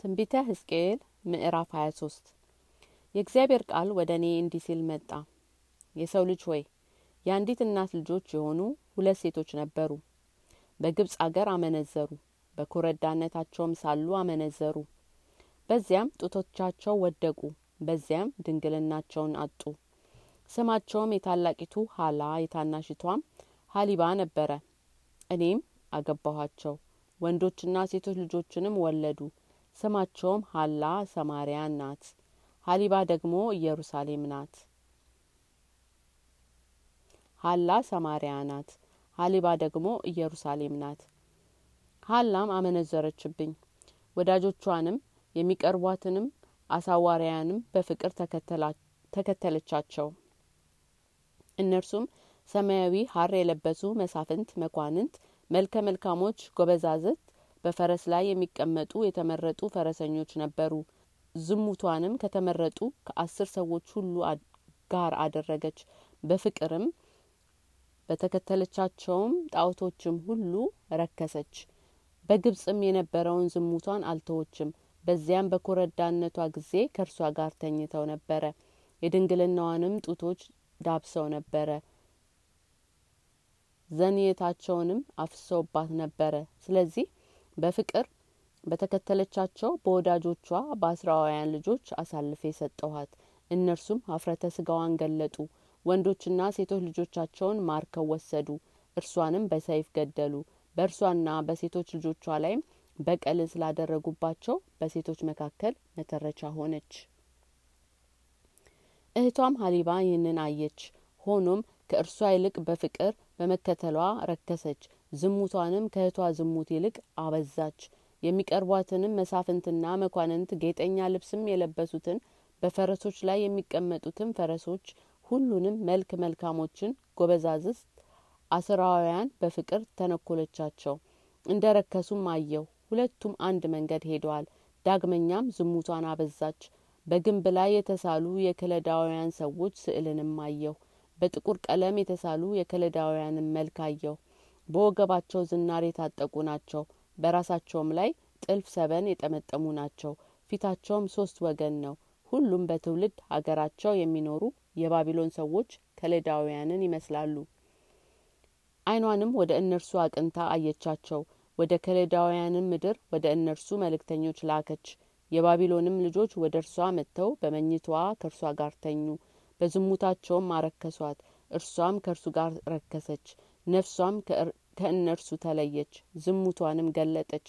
ትንቢተ ሕዝቅኤል ምዕራፍ 23 የእግዚአብሔር ቃል ወደ እኔ እንዲህ ሲል መጣ። የሰው ልጅ ሆይ የአንዲት እናት ልጆች የሆኑ ሁለት ሴቶች ነበሩ። በግብጽ አገር አመነዘሩ፣ በኮረዳነታቸውም ሳሉ አመነዘሩ። በዚያም ጡቶቻቸው ወደቁ፣ በዚያም ድንግልናቸውን አጡ። ስማቸውም የታላቂቱ ሀላ የታናሽቷም ሀሊባ ነበረ። እኔም አገባኋቸው፣ ወንዶችና ሴቶች ልጆችንም ወለዱ። ስማቸውም ሀላ ሰማሪያ ናት። ሀሊባ ደግሞ ኢየሩሳሌም ናት። ሀላ ሰማሪያ ናት። ሀሊባ ደግሞ ኢየሩሳሌም ናት። ሀላም አመነዘረችብኝ። ወዳጆቿንም የሚቀርቧትንም አሳዋሪያንም በፍቅር ተከተለቻቸው። እነርሱም ሰማያዊ ሀር የለበሱ መሳፍንት፣ መኳንንት፣ መልከ መልካሞች ጎበዛዝት በፈረስ ላይ የሚቀመጡ የተመረጡ ፈረሰኞች ነበሩ። ዝሙቷንም ከተመረጡ ከአስር ሰዎች ሁሉ ጋር አደረገች። በፍቅርም በተከተለቻቸውም ጣዖቶችም ሁሉ ረከሰች። በግብጽም የነበረውን ዝሙቷን አልተወችም። በዚያም በኮረዳነቷ ጊዜ ከእርሷ ጋር ተኝተው ነበረ። የድንግልናዋንም ጡቶች ዳብሰው ነበረ። ዘንየታቸውንም አፍሰውባት ነበረ። ስለዚህ በፍቅር በተከተለቻቸው በወዳጆቿ በአስራውያን ልጆች አሳልፌ ሰጠኋት። እነርሱም ሀፍረተ ስጋዋን ገለጡ። ወንዶችና ሴቶች ልጆቻቸውን ማርከው ወሰዱ። እርሷንም በሰይፍ ገደሉ። በእርሷና በሴቶች ልጆቿ ላይም በቀልን ስላደረጉባቸው በሴቶች መካከል መተረቻ ሆነች። እህቷም ሀሊባ ይህንን አየች። ሆኖም ከእርሷ ይልቅ በፍቅር በመከተሏ ረከሰች። ዝሙቷንም ከእህቷ ዝሙት ይልቅ አበዛች። የሚቀርቧትንም መሳፍንትና መኳንንት ጌጠኛ ልብስም የለበሱትን በፈረሶች ላይ የሚቀመጡትን ፈረሶች ሁሉንም መልክ መልካሞችን ጎበዛዝት አስራውያን በፍቅር ተነኮለቻቸው። እንደ ረከሱም አየው። ሁለቱም አንድ መንገድ ሄደዋል። ዳግመኛም ዝሙቷን አበዛች። በግንብ ላይ የተሳሉ የከለዳውያን ሰዎች ስዕልንም አየሁ። በጥቁር ቀለም የተሳሉ የከለዳውያንን መልክ አየሁ። በወገባቸው ዝናር የታጠቁ ናቸው። በራሳቸውም ላይ ጥልፍ ሰበን የጠመጠሙ ናቸው። ፊታቸውም ሶስት ወገን ነው። ሁሉም በትውልድ ሀገራቸው የሚኖሩ የባቢሎን ሰዎች ከለዳውያንን ይመስላሉ። ዓይኗንም ወደ እነርሱ አቅንታ አየቻቸው። ወደ ከለዳውያንም ምድር ወደ እነርሱ መልእክተኞች ላከች። የባቢሎንም ልጆች ወደ እርሷ መጥተው በመኝታዋ ከእርሷ ጋር ተኙ። በዝሙታቸውም አረከሷት። እርሷም ከእርሱ ጋር ረከሰች። ነፍሷም ከእነርሱ ተለየች። ዝሙቷንም ገለጠች።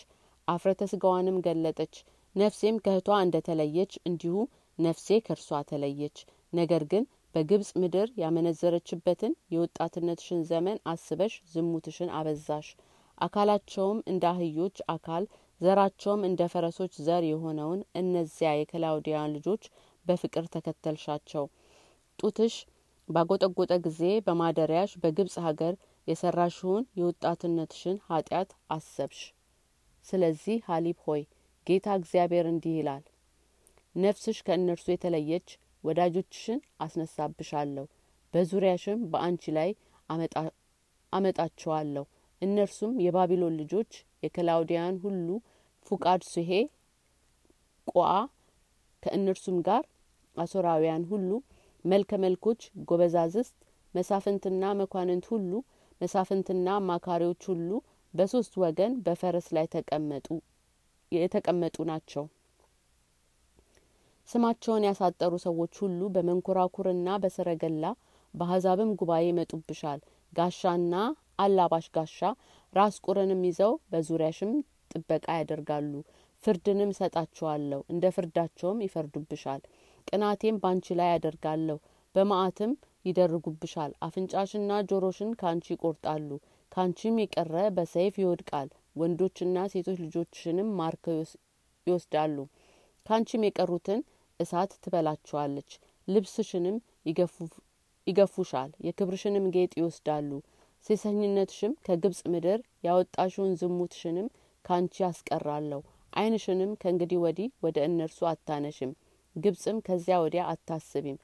አፍረተ ስጋዋንም ገለጠች። ነፍሴም ከእህቷ እንደ ተለየች እንዲሁ ነፍሴ ከእርሷ ተለየች። ነገር ግን በግብጽ ምድር ያመነዘረችበትን የወጣትነትሽን ዘመን አስበሽ ዝሙትሽን አበዛሽ። አካላቸውም እንደ አህዮች አካል ዘራቸውም እንደ ፈረሶች ዘር የሆነውን እነዚያ የከላውዲያን ልጆች በፍቅር ተከተልሻቸው። ጡትሽ ባጎጠጎጠ ጊዜ በማደሪያሽ በግብጽ ሀገር የሰራሽውን የወጣትነትሽን ኃጢአት አሰብሽ። ስለዚህ ሀሊብ ሆይ ጌታ እግዚአብሔር እንዲህ ይላል፣ ነፍስሽ ከእነርሱ የተለየች ወዳጆችሽን አስነሳብሻለሁ፣ በዙሪያሽም በአንቺ ላይ አመጣቸዋለሁ። እነርሱም የባቢሎን ልጆች የከላውዲያን ሁሉ ፉቃድ ሱሄ ቆአ ከእነርሱም ጋር አሶራውያን ሁሉ መልከ መልኮች ጎበዛዝት መሳፍንትና መኳንንት ሁሉ መሳፍንትና አማካሪዎች ሁሉ በሶስት ወገን በፈረስ ላይ ተቀመጡ የተቀመጡ ናቸው። ስማቸውን ያሳጠሩ ሰዎች ሁሉ በመንኮራኩርና በሰረገላ በአሕዛብም ጉባኤ ይመጡብሻል። ጋሻና አላባሽ ጋሻ ራስ ቁርንም ይዘው በዙሪያሽም ጥበቃ ያደርጋሉ። ፍርድንም እሰጣቸዋለሁ፣ እንደ ፍርዳቸውም ይፈርዱብሻል። ቅናቴም ባንቺ ላይ ያደርጋለሁ፣ በመዓትም ይደርጉብሻል። አፍንጫሽና ጆሮሽን ካንቺ ይቆርጣሉ፣ ካንቺም የቀረ በሰይፍ ይወድቃል። ወንዶችና ሴቶች ልጆችሽንም ማርከው ይወስዳሉ። ካንቺም የቀሩትን እሳት ትበላቸዋለች። ልብስሽንም ይገፉሻል፣ የክብርሽንም ጌጥ ይወስዳሉ። ሴሰኝነትሽም ከግብጽ ምድር ያወጣሽውን ዝሙትሽንም ካንቺ ያስቀራለሁ። ዓይንሽንም ከእንግዲህ ወዲህ ወደ እነርሱ አታነሽም፣ ግብጽም ከዚያ ወዲያ አታስቢም።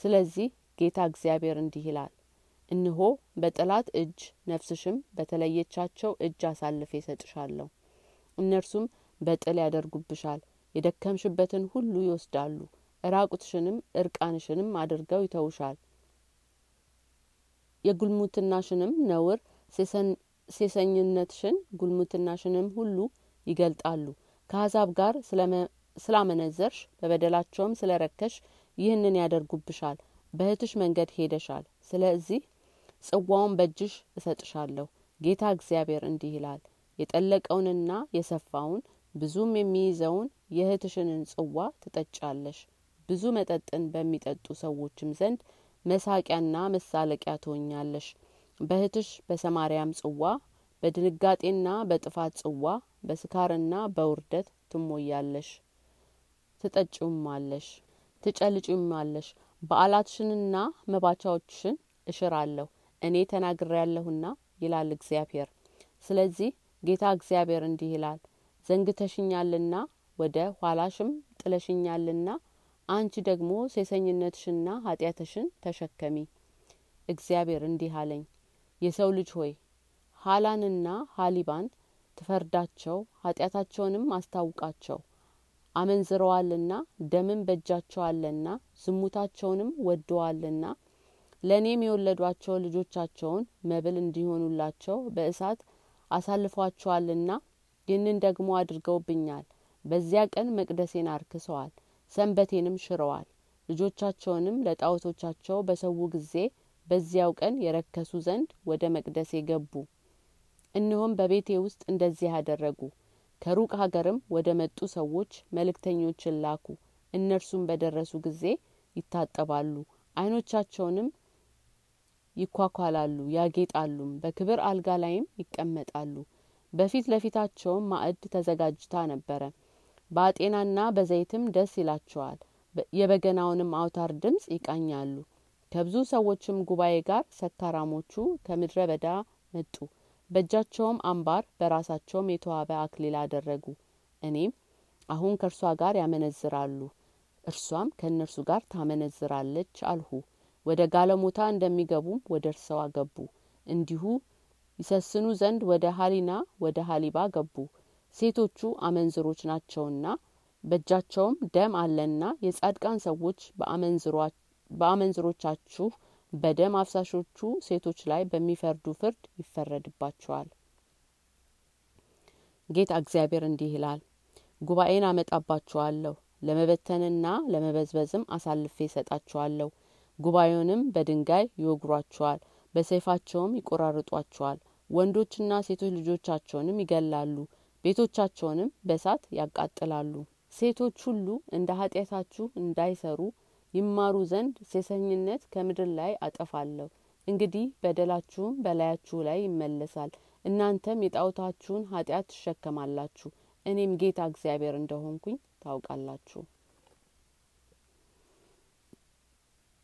ስለዚህ ጌታ እግዚአብሔር እንዲህ ይላል፣ እነሆ በጠላት እጅ ነፍስሽም በተለየቻቸው እጅ አሳልፌ እሰጥሻለሁ። እነርሱም በጥል ያደርጉብሻል፣ የደከምሽበትን ሁሉ ይወስዳሉ እራቁትሽንም እርቃንሽንም አድርገው ይተውሻል። የጉልሙትናሽንም ነውር ሴሰኝነትሽን ጉልሙትናሽንም ሁሉ ይገልጣሉ። ከአሕዛብ ጋር ስላመነዘርሽ በበደላቸውም ስለ ረከሽ ይህንን ያደርጉብሻል በእህትሽ መንገድ ሄደሻል። ስለዚህ ጽዋውን በእጅሽ እሰጥሻለሁ። ጌታ እግዚአብሔር እንዲህ ይላል የጠለቀውንና የሰፋውን ብዙም የሚይዘውን የእህትሽንን ጽዋ ትጠጫለሽ። ብዙ መጠጥን በሚጠጡ ሰዎችም ዘንድ መሳቂያና መሳለቂያ ትሆኛለሽ። በእህትሽ በሰማርያም ጽዋ በድንጋጤና በጥፋት ጽዋ በስካርና በውርደት ትሞያለሽ ትጠጪውማለሽ ትጨልጪውማለሽ በዓላትሽንና መባቻዎችሽን እሽራለሁ። እኔ ተናግሬ ያለሁና ይላል እግዚአብሔር። ስለዚህ ጌታ እግዚአብሔር እንዲህ ይላል ዘንግተሽኛልና ወደ ኋላሽም ጥለሽኛልና አንቺ ደግሞ ሴሰኝነትሽና ኃጢአትሽን ተሸከሚ። እግዚአብሔር እንዲህ አለኝ የሰው ልጅ ሆይ ሀላንና ሀሊባን ትፈርዳቸው ኃጢአታቸውንም አስታውቃቸው አመንዝረዋልና ደምን በእጃቸው አለና ዝሙታቸውንም ወደዋልና ለእኔም የወለዷቸው ልጆቻቸውን መብል እንዲሆኑላቸው በእሳት አሳልፏቸዋልና ይህንን ደግሞ አድርገውብኛል። በዚያ ቀን መቅደሴን አርክሰዋል ሰንበቴንም ሽረዋል። ልጆቻቸውንም ለጣዖቶቻቸው በሰዉ ጊዜ በዚያው ቀን የረከሱ ዘንድ ወደ መቅደሴ ገቡ። እነሆም በቤቴ ውስጥ እንደዚህ ያደረጉ ከሩቅ ሀገርም ወደ መጡ ሰዎች መልእክተኞችን ላኩ። እነርሱም በደረሱ ጊዜ ይታጠባሉ አይኖቻቸውንም ይኳኳላሉ ያጌጣሉም በክብር አልጋ ላይም ይቀመጣሉ። በፊት ለፊታቸውም ማዕድ ተዘጋጅታ ነበረ። በአጤናና በዘይትም ደስ ይላቸዋል። የበገናውንም አውታር ድምጽ ይቃኛሉ። ከብዙ ሰዎችም ጉባኤ ጋር ሰካራሞቹ ከምድረ በዳ መጡ በእጃቸውም አምባር በራሳቸውም የተዋበ አክሊል አደረጉ። እኔም አሁን ከእርሷ ጋር ያመነዝራሉ እርሷም ከእነርሱ ጋር ታመነዝራለች አልሁ። ወደ ጋለሞታ እንደሚገቡም ወደ እርሰዋ ገቡ። እንዲሁ ይሰስኑ ዘንድ ወደ ሀሊና ወደ ሀሊባ ገቡ። ሴቶቹ አመንዝሮች ናቸውና በእጃቸውም ደም አለና የጻድቃን ሰዎች በአመንዝሮቻችሁ በደም አፍሳሾቹ ሴቶች ላይ በሚፈርዱ ፍርድ ይፈረድባቸዋል። ጌታ እግዚአብሔር እንዲህ ይላል ጉባኤን አመጣባችኋለሁ ለመበተንና ለመበዝበዝም አሳልፌ ይሰጣችኋለሁ ጉባኤውንም በድንጋይ ይወግሯቸዋል በሰይፋቸውም ይቆራርጧቸዋል። ወንዶችና ሴቶች ልጆቻቸውንም ይገላሉ ቤቶቻቸውንም በሳት ያቃጥላሉ። ሴቶች ሁሉ እንደ ኃጢአታችሁ እንዳይሰሩ ይማሩ ዘንድ ሴሰኝነት ከምድር ላይ አጠፋለሁ። እንግዲህ በደላችሁም በላያችሁ ላይ ይመለሳል። እናንተም የጣዖታችሁን ኃጢአት ትሸከማላችሁ። እኔም ጌታ እግዚአብሔር እንደሆንኩኝ ታውቃላችሁ